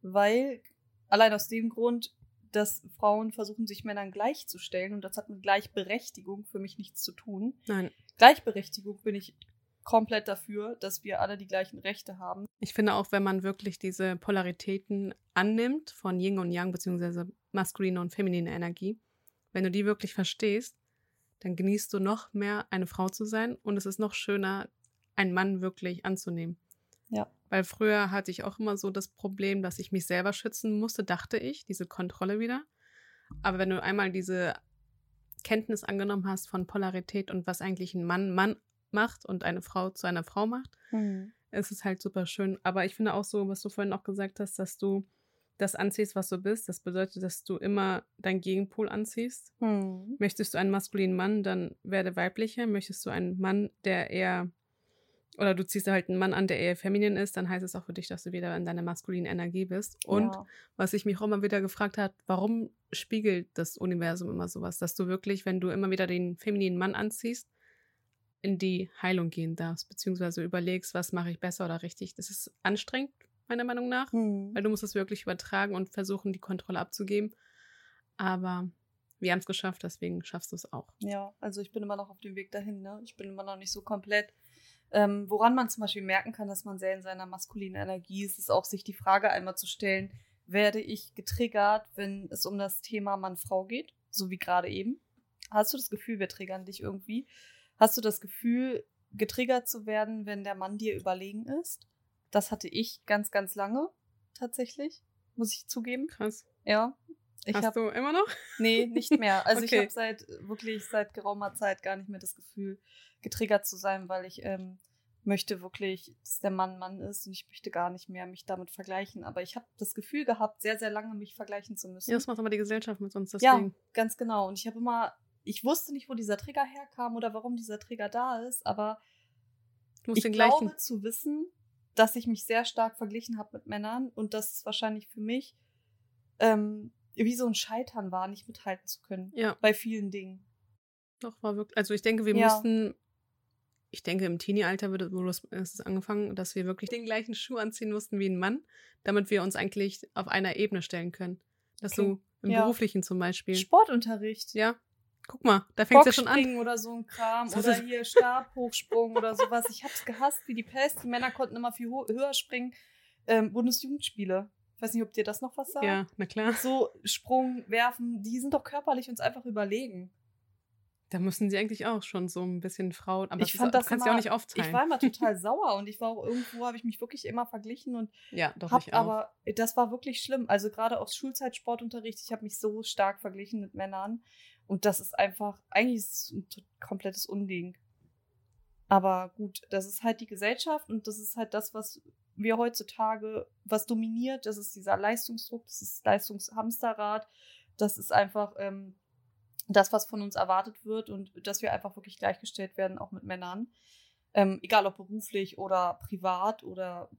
weil allein aus dem Grund, dass Frauen versuchen, sich Männern gleichzustellen und das hat mit Gleichberechtigung für mich nichts zu tun. Nein. Gleichberechtigung bin ich komplett dafür, dass wir alle die gleichen Rechte haben. Ich finde auch, wenn man wirklich diese Polaritäten annimmt von Yin und Yang, beziehungsweise maskuline und feminine Energie, wenn du die wirklich verstehst, dann genießt du noch mehr, eine Frau zu sein und es ist noch schöner, einen Mann wirklich anzunehmen. Ja. Weil früher hatte ich auch immer so das Problem, dass ich mich selber schützen musste, dachte ich, diese Kontrolle wieder. Aber wenn du einmal diese Kenntnis angenommen hast von Polarität und was eigentlich ein Mann Mann macht und eine Frau zu einer Frau macht, es ist halt super schön. Aber ich finde auch so, was du vorhin auch gesagt hast, dass du das anziehst, was du bist. Das bedeutet, dass du immer dein Gegenpol anziehst. Hm. Möchtest du einen maskulinen Mann, dann werde weiblicher. Möchtest du einen Mann, der eher oder du ziehst halt einen Mann an, der eher feminin ist, dann heißt es auch für dich, dass du wieder in deiner maskulinen Energie bist. Und ja. was ich mich auch immer wieder gefragt habe, warum spiegelt das Universum immer sowas, dass du wirklich, wenn du immer wieder den femininen Mann anziehst, in die Heilung gehen darfst, beziehungsweise überlegst, was mache ich besser oder richtig. Das ist anstrengend, meiner Meinung nach, Hm. weil du musst es wirklich übertragen und versuchen, die Kontrolle abzugeben. Aber wir haben es geschafft, deswegen schaffst du es auch. Ja, also ich bin immer noch auf dem Weg dahin, ne? Ich bin immer noch nicht so komplett. Ähm, woran man zum Beispiel merken kann, dass man sehr in seiner maskulinen Energie ist, ist auch sich die Frage einmal zu stellen, werde ich getriggert, wenn es um das Thema Mann-Frau geht? So wie gerade eben. Hast du das Gefühl, wir triggern dich irgendwie? Hast du das Gefühl, getriggert zu werden, wenn der Mann dir überlegen ist. Das hatte ich ganz, ganz lange tatsächlich, muss ich zugeben. Krass. Ja. Ich Hast hab, du immer noch? Nee, nicht mehr. Also okay. ich habe seit wirklich seit geraumer Zeit gar nicht mehr das Gefühl, getriggert zu sein, weil ich ähm, möchte wirklich, dass der Mann Mann ist und ich möchte gar nicht mehr mich damit vergleichen. Aber ich habe das Gefühl gehabt, sehr, sehr lange mich vergleichen zu müssen. Ja, das macht aber die Gesellschaft mit uns deswegen. Ja, ganz genau. Und ich habe immer, ich wusste nicht, wo dieser Trigger herkam oder warum dieser Trigger da ist, aber ich glaube zu wissen, dass ich mich sehr stark verglichen habe mit Männern und dass es wahrscheinlich für mich ähm, wie so ein Scheitern war, nicht mithalten zu können. Ja. Bei vielen Dingen. Doch, war wirklich. Also ich denke, wir ja. mussten ich denke, im Teenie-Alter wird es angefangen, dass wir wirklich den gleichen Schuh anziehen mussten wie ein Mann, damit wir uns eigentlich auf einer Ebene stellen können. Dass okay. du im ja. Beruflichen zum Beispiel. Sportunterricht. Ja. Guck mal, da fängt es ja schon an. oder so ein Kram so oder hier Stabhochsprung oder sowas. Ich hab's gehasst wie die Pest. Die Männer konnten immer viel höher springen. Ähm, Bundesjugendspiele. Ich weiß nicht, ob dir das noch was sagt. Ja, na klar. So Sprung, Werfen, die sind doch körperlich uns einfach überlegen. Da müssen sie eigentlich auch schon so ein bisschen Frauen, aber ich fand das kannst ja auch nicht aufteilen. Ich war immer total sauer und ich war auch irgendwo, habe ich mich wirklich immer verglichen und ja, doch hab, ich auch. aber das war wirklich schlimm. Also gerade auch Schulzeitsportunterricht, ich habe mich so stark verglichen mit Männern und das ist einfach, eigentlich ist es ein komplettes Unding. Aber gut, das ist halt die Gesellschaft und das ist halt das, was wir heutzutage, was dominiert, das ist dieser Leistungsdruck, das ist Leistungshamsterrad, das ist einfach ähm, das, was von uns erwartet wird und dass wir einfach wirklich gleichgestellt werden, auch mit Männern. Ähm, egal ob beruflich oder privat oder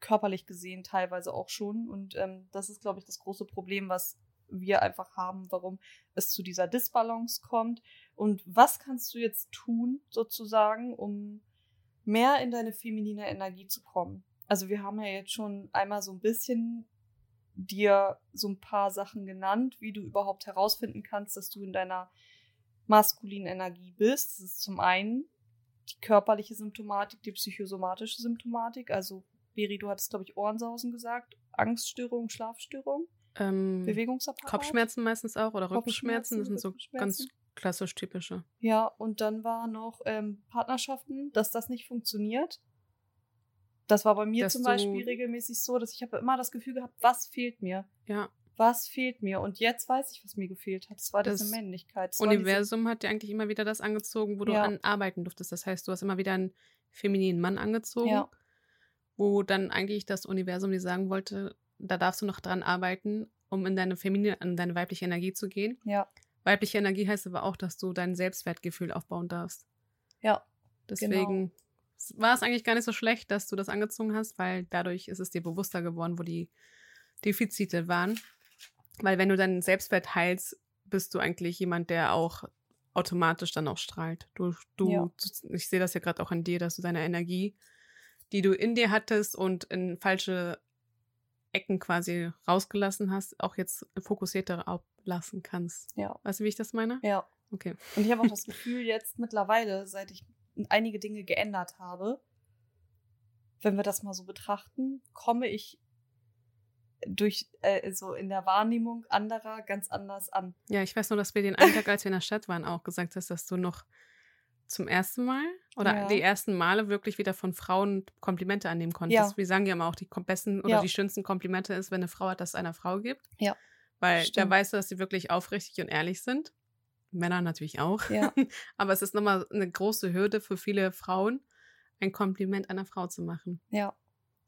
körperlich gesehen teilweise auch schon. Und ähm, das ist, glaube ich, das große Problem, was wir einfach haben, warum es zu dieser Disbalance kommt. Und was kannst du jetzt tun, sozusagen, um mehr in deine feminine Energie zu kommen? Also wir haben ja jetzt schon einmal so ein bisschen dir so ein paar Sachen genannt, wie du überhaupt herausfinden kannst, dass du in deiner maskulinen Energie bist. Das ist zum einen die körperliche Symptomatik, die psychosomatische Symptomatik. Also, Beri, du hattest, glaube ich, Ohrensausen gesagt, Angststörung, Schlafstörung, ähm, Bewegungsapparat. Kopfschmerzen meistens auch oder Rückenschmerzen, das sind so ganz klassisch typische. Ja, und dann war noch ähm, Partnerschaften, dass das nicht funktioniert. Das war bei mir dass zum Beispiel regelmäßig so, dass ich habe immer das Gefühl gehabt, was fehlt mir? Ja. Was fehlt mir? Und jetzt weiß ich, was mir gefehlt hat. Das war das diese Männlichkeit. Das Universum diese... hat dir eigentlich immer wieder das angezogen, wo du ja. an arbeiten durftest. Das heißt, du hast immer wieder einen femininen Mann angezogen, ja. wo dann eigentlich das Universum dir sagen wollte, da darfst du noch dran arbeiten, um in deine feminine, in deine weibliche Energie zu gehen. Ja. Weibliche Energie heißt aber auch, dass du dein Selbstwertgefühl aufbauen darfst. Ja. Deswegen genau war es eigentlich gar nicht so schlecht, dass du das angezogen hast, weil dadurch ist es dir bewusster geworden, wo die Defizite waren. Weil wenn du deinen Selbstwert heilst, bist du eigentlich jemand, der auch automatisch dann auch strahlt. Du, du, ja. ich sehe das ja gerade auch an dir, dass du deine Energie, die du in dir hattest und in falsche Ecken quasi rausgelassen hast, auch jetzt fokussierter ablassen kannst. Ja. Weißt du, wie ich das meine? Ja. Okay. Und ich habe auch das Gefühl, jetzt mittlerweile, seit ich einige Dinge geändert habe, wenn wir das mal so betrachten, komme ich durch äh, so in der Wahrnehmung anderer ganz anders an. Ja, ich weiß nur, dass wir den einen Tag, als wir in der Stadt waren, auch gesagt hast, dass du noch zum ersten Mal oder ja. die ersten Male wirklich wieder von Frauen Komplimente annehmen konntest. Ja. Wir sagen ja immer auch, die besten oder ja. die schönsten Komplimente ist, wenn eine Frau hat, dass es einer Frau gibt. Ja. Weil Stimmt. da weißt du, dass sie wirklich aufrichtig und ehrlich sind. Männer natürlich auch. Ja. Aber es ist nochmal eine große Hürde für viele Frauen, ein Kompliment einer Frau zu machen. Ja.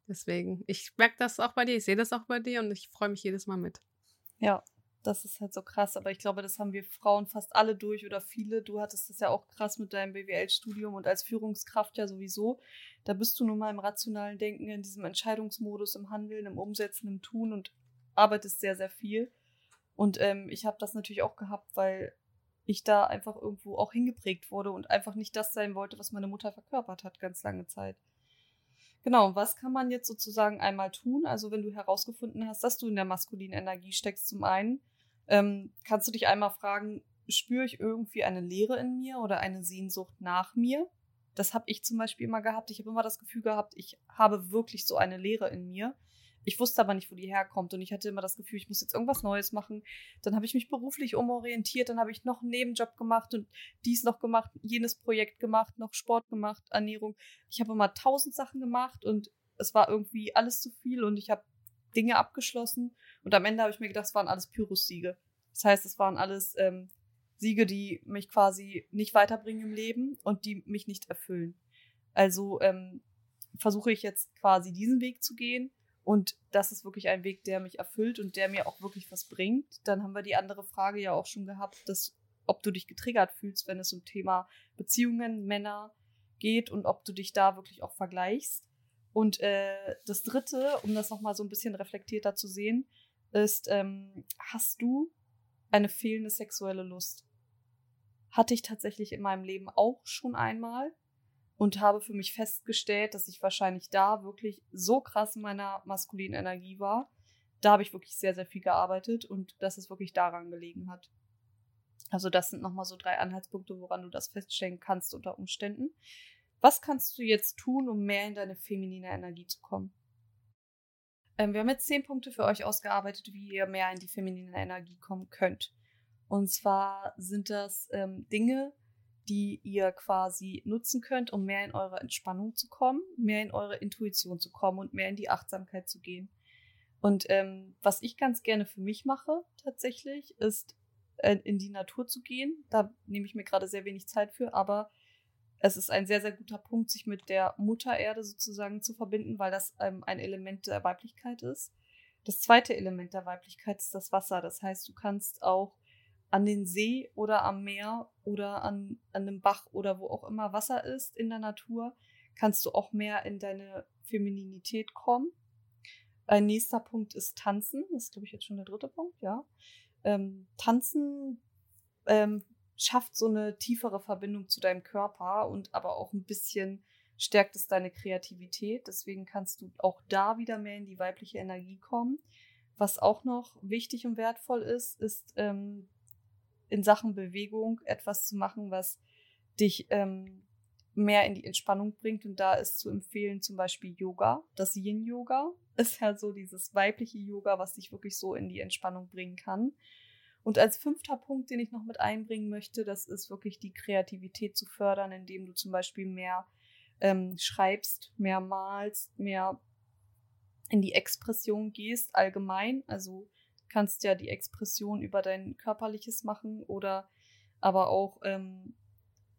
Deswegen, ich merke das auch bei dir, ich sehe das auch bei dir und ich freue mich jedes Mal mit. Ja, das ist halt so krass, aber ich glaube, das haben wir Frauen fast alle durch oder viele. Du hattest das ja auch krass mit deinem BWL-Studium und als Führungskraft ja sowieso. Da bist du nun mal im rationalen Denken, in diesem Entscheidungsmodus, im Handeln, im Umsetzen, im Tun und arbeitest sehr, sehr viel. Und ähm, ich habe das natürlich auch gehabt, weil ich da einfach irgendwo auch hingeprägt wurde und einfach nicht das sein wollte, was meine Mutter verkörpert hat, ganz lange Zeit. Genau, was kann man jetzt sozusagen einmal tun? Also wenn du herausgefunden hast, dass du in der maskulinen Energie steckst, zum einen, ähm, kannst du dich einmal fragen, spüre ich irgendwie eine Leere in mir oder eine Sehnsucht nach mir? Das habe ich zum Beispiel immer gehabt. Ich habe immer das Gefühl gehabt, ich habe wirklich so eine Leere in mir. Ich wusste aber nicht, wo die herkommt. Und ich hatte immer das Gefühl, ich muss jetzt irgendwas Neues machen. Dann habe ich mich beruflich umorientiert, dann habe ich noch einen Nebenjob gemacht und dies noch gemacht, jenes Projekt gemacht, noch Sport gemacht, Ernährung. Ich habe immer tausend Sachen gemacht und es war irgendwie alles zu viel und ich habe Dinge abgeschlossen. Und am Ende habe ich mir gedacht, es waren alles Pyrrhus-Siege. Das heißt, es waren alles ähm, Siege, die mich quasi nicht weiterbringen im Leben und die mich nicht erfüllen. Also ähm, versuche ich jetzt quasi diesen Weg zu gehen und das ist wirklich ein Weg, der mich erfüllt und der mir auch wirklich was bringt. Dann haben wir die andere Frage ja auch schon gehabt, dass, ob du dich getriggert fühlst, wenn es um Thema Beziehungen, Männer geht und ob du dich da wirklich auch vergleichst. Und äh, das Dritte, um das nochmal so ein bisschen reflektierter zu sehen, ist, ähm, hast du eine fehlende sexuelle Lust? Hatte ich tatsächlich in meinem Leben auch schon einmal und habe für mich festgestellt, dass ich wahrscheinlich da wirklich so krass in meiner maskulinen Energie war. Da habe ich wirklich sehr, sehr viel gearbeitet und dass es wirklich daran gelegen hat. Also das sind nochmal so drei Anhaltspunkte, woran du das feststellen kannst unter Umständen. Was kannst du jetzt tun, um mehr in deine feminine Energie zu kommen? Ähm, wir haben jetzt zehn Punkte für euch ausgearbeitet, wie ihr mehr in die feminine Energie kommen könnt. Und zwar sind das ähm, Dinge, die ihr quasi nutzen könnt, um mehr in eure Entspannung zu kommen, mehr in eure Intuition zu kommen und mehr in die Achtsamkeit zu gehen. Und ähm, was ich ganz gerne für mich mache, tatsächlich, ist äh, in die Natur zu gehen. Da nehme ich mir gerade sehr wenig Zeit für, aber es ist ein sehr, sehr guter Punkt, sich mit der Mutter Erde sozusagen zu verbinden, weil das ähm, ein Element der Weiblichkeit ist. Das zweite Element der Weiblichkeit ist das Wasser. Das heißt, du kannst auch an den See oder am Meer oder an, an einem Bach oder wo auch immer Wasser ist in der Natur, kannst du auch mehr in deine Femininität kommen. Ein nächster Punkt ist Tanzen. Das ist, glaube ich, jetzt schon der dritte Punkt, ja. Ähm, Tanzen ähm, schafft so eine tiefere Verbindung zu deinem Körper und aber auch ein bisschen stärkt es deine Kreativität. Deswegen kannst du auch da wieder mehr in die weibliche Energie kommen. Was auch noch wichtig und wertvoll ist, ist ähm, in Sachen Bewegung etwas zu machen, was dich ähm, mehr in die Entspannung bringt. Und da ist zu empfehlen zum Beispiel Yoga. Das Yin-Yoga ist ja so dieses weibliche Yoga, was dich wirklich so in die Entspannung bringen kann. Und als fünfter Punkt, den ich noch mit einbringen möchte, das ist wirklich die Kreativität zu fördern, indem du zum Beispiel mehr ähm, schreibst, mehr malst, mehr in die Expression gehst allgemein. Also kannst ja die Expression über dein körperliches machen oder aber auch ähm,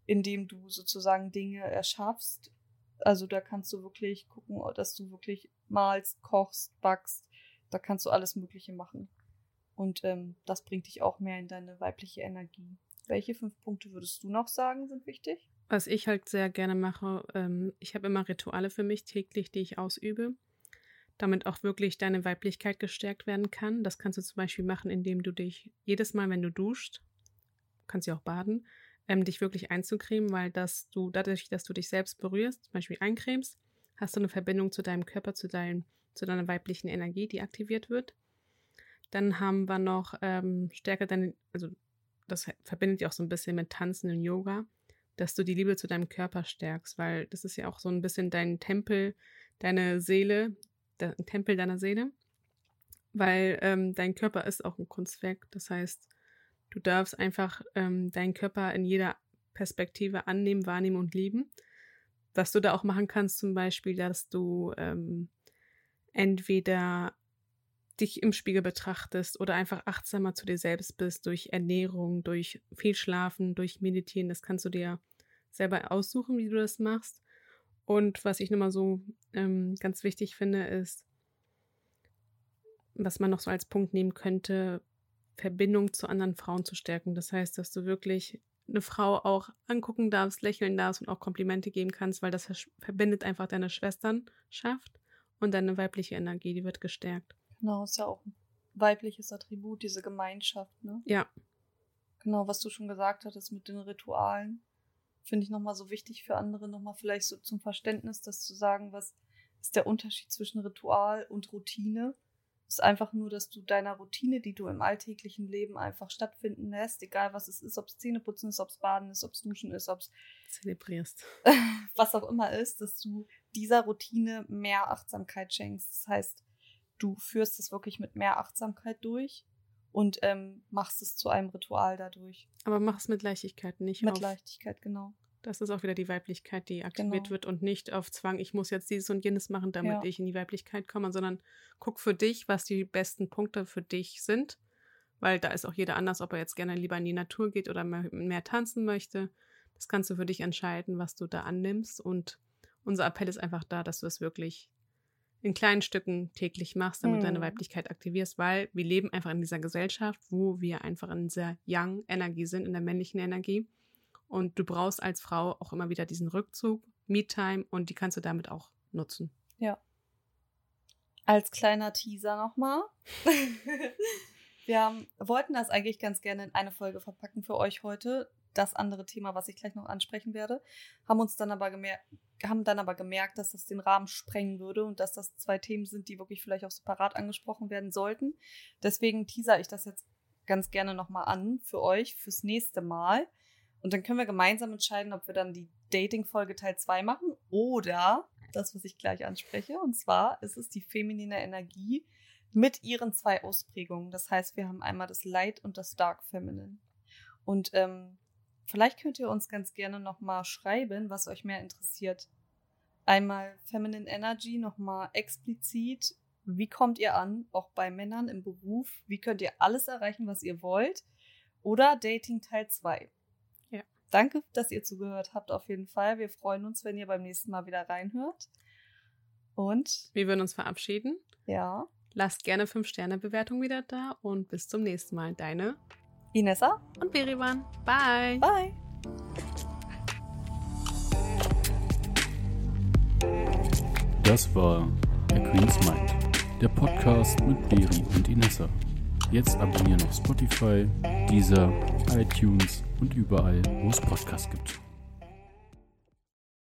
indem du sozusagen Dinge erschaffst. Also da kannst du wirklich gucken, dass du wirklich malst, kochst, backst. Da kannst du alles Mögliche machen. Und ähm, das bringt dich auch mehr in deine weibliche Energie. Welche fünf Punkte würdest du noch sagen, sind wichtig? Was ich halt sehr gerne mache, ähm, ich habe immer Rituale für mich täglich, die ich ausübe, damit auch wirklich deine Weiblichkeit gestärkt werden kann. Das kannst du zum Beispiel machen, indem du dich jedes Mal, wenn du duscht, kannst du auch baden, ähm, dich wirklich einzucremen, weil das du dadurch, dass du dich selbst berührst, zum Beispiel eincremst, hast du eine Verbindung zu deinem Körper, zu, dein, zu deiner weiblichen Energie, die aktiviert wird. Dann haben wir noch ähm, stärker deine, also das verbindet ja auch so ein bisschen mit Tanzen und Yoga, dass du die Liebe zu deinem Körper stärkst, weil das ist ja auch so ein bisschen dein Tempel, deine Seele, der Tempel deiner Seele, weil ähm, dein Körper ist auch ein Kunstwerk. Das heißt, du darfst einfach ähm, deinen Körper in jeder Perspektive annehmen, wahrnehmen und lieben. Was du da auch machen kannst, zum Beispiel, dass du ähm, entweder dich im Spiegel betrachtest oder einfach achtsamer zu dir selbst bist durch Ernährung, durch viel Schlafen, durch Meditieren. Das kannst du dir selber aussuchen, wie du das machst. Und was ich nochmal so ähm, ganz wichtig finde, ist, was man noch so als Punkt nehmen könnte, Verbindung zu anderen Frauen zu stärken. Das heißt, dass du wirklich eine Frau auch angucken darfst, lächeln darfst und auch Komplimente geben kannst, weil das verbindet einfach deine Schwesternschaft und deine weibliche Energie, die wird gestärkt. Genau, ist ja auch ein weibliches Attribut, diese Gemeinschaft, ne? Ja. Genau, was du schon gesagt hattest mit den Ritualen, finde ich nochmal so wichtig für andere, nochmal vielleicht so zum Verständnis, das zu sagen, was ist der Unterschied zwischen Ritual und Routine. Es ist einfach nur, dass du deiner Routine, die du im alltäglichen Leben einfach stattfinden lässt, egal was es ist, ob es Zähneputzen ist, ob es Baden ist, ob es Duschen ist, ob es zelebrierst, was auch immer ist, dass du dieser Routine mehr Achtsamkeit schenkst. Das heißt, du führst es wirklich mit mehr Achtsamkeit durch und ähm, machst es zu einem Ritual dadurch. Aber mach es mit Leichtigkeit, nicht Mit auf, Leichtigkeit, genau. Das ist auch wieder die Weiblichkeit, die aktiviert Genau. wird und nicht auf Zwang, ich muss jetzt dieses und jenes machen, damit Ja. ich in die Weiblichkeit komme, sondern guck für dich, was die besten Punkte für dich sind. Weil da ist auch jeder anders, ob er jetzt gerne lieber in die Natur geht oder mehr, mehr tanzen möchte. Das kannst du für dich entscheiden, was du da annimmst. Und unser Appell ist einfach da, dass du es wirklich in kleinen Stücken täglich machst, damit du deine Mhm. Weiblichkeit aktivierst, weil wir leben einfach in dieser Gesellschaft, wo wir einfach in dieser Young-Energie sind, in der männlichen Energie. Und du brauchst als Frau auch immer wieder diesen Rückzug, Me-Time und die kannst du damit auch nutzen. Als kleiner Teaser nochmal. Wir haben, wollten das eigentlich ganz gerne in eine Folge verpacken für euch heute. Das andere Thema, was ich gleich noch ansprechen werde, haben uns dann aber gemerkt, haben dann aber gemerkt, dass das den Rahmen sprengen würde und dass das zwei Themen sind, die wirklich vielleicht auch separat angesprochen werden sollten. Deswegen teaser ich das jetzt ganz gerne nochmal an für euch fürs nächste Mal. Und dann können wir gemeinsam entscheiden, ob wir dann die Dating-Folge Teil 2 machen oder das, was ich gleich anspreche. Und zwar ist es die feminine Energie mit ihren zwei Ausprägungen. Das heißt, wir haben einmal das Light und das Dark Feminine. Und ähm, vielleicht könnt ihr uns ganz gerne nochmal schreiben, was euch mehr interessiert. Einmal Feminine Energy, nochmal explizit. Wie kommt ihr an, auch bei Männern im Beruf? Wie könnt ihr alles erreichen, was ihr wollt? Oder Dating Teil 2. Ja. Danke, dass ihr zugehört habt, auf jeden Fall. Wir freuen uns, wenn ihr beim nächsten Mal wieder reinhört. Und Wir würden uns verabschieden. ja, Lasst gerne 5-Sterne-Bewertung wieder da und bis zum nächsten Mal. Deine Inessa, und Berivan. Bye. bye. Das war der Queen's Mind, der Podcast mit Beri und Inessa. Jetzt abonnieren auf Spotify, Deezer, iTunes und überall, wo es Podcasts gibt.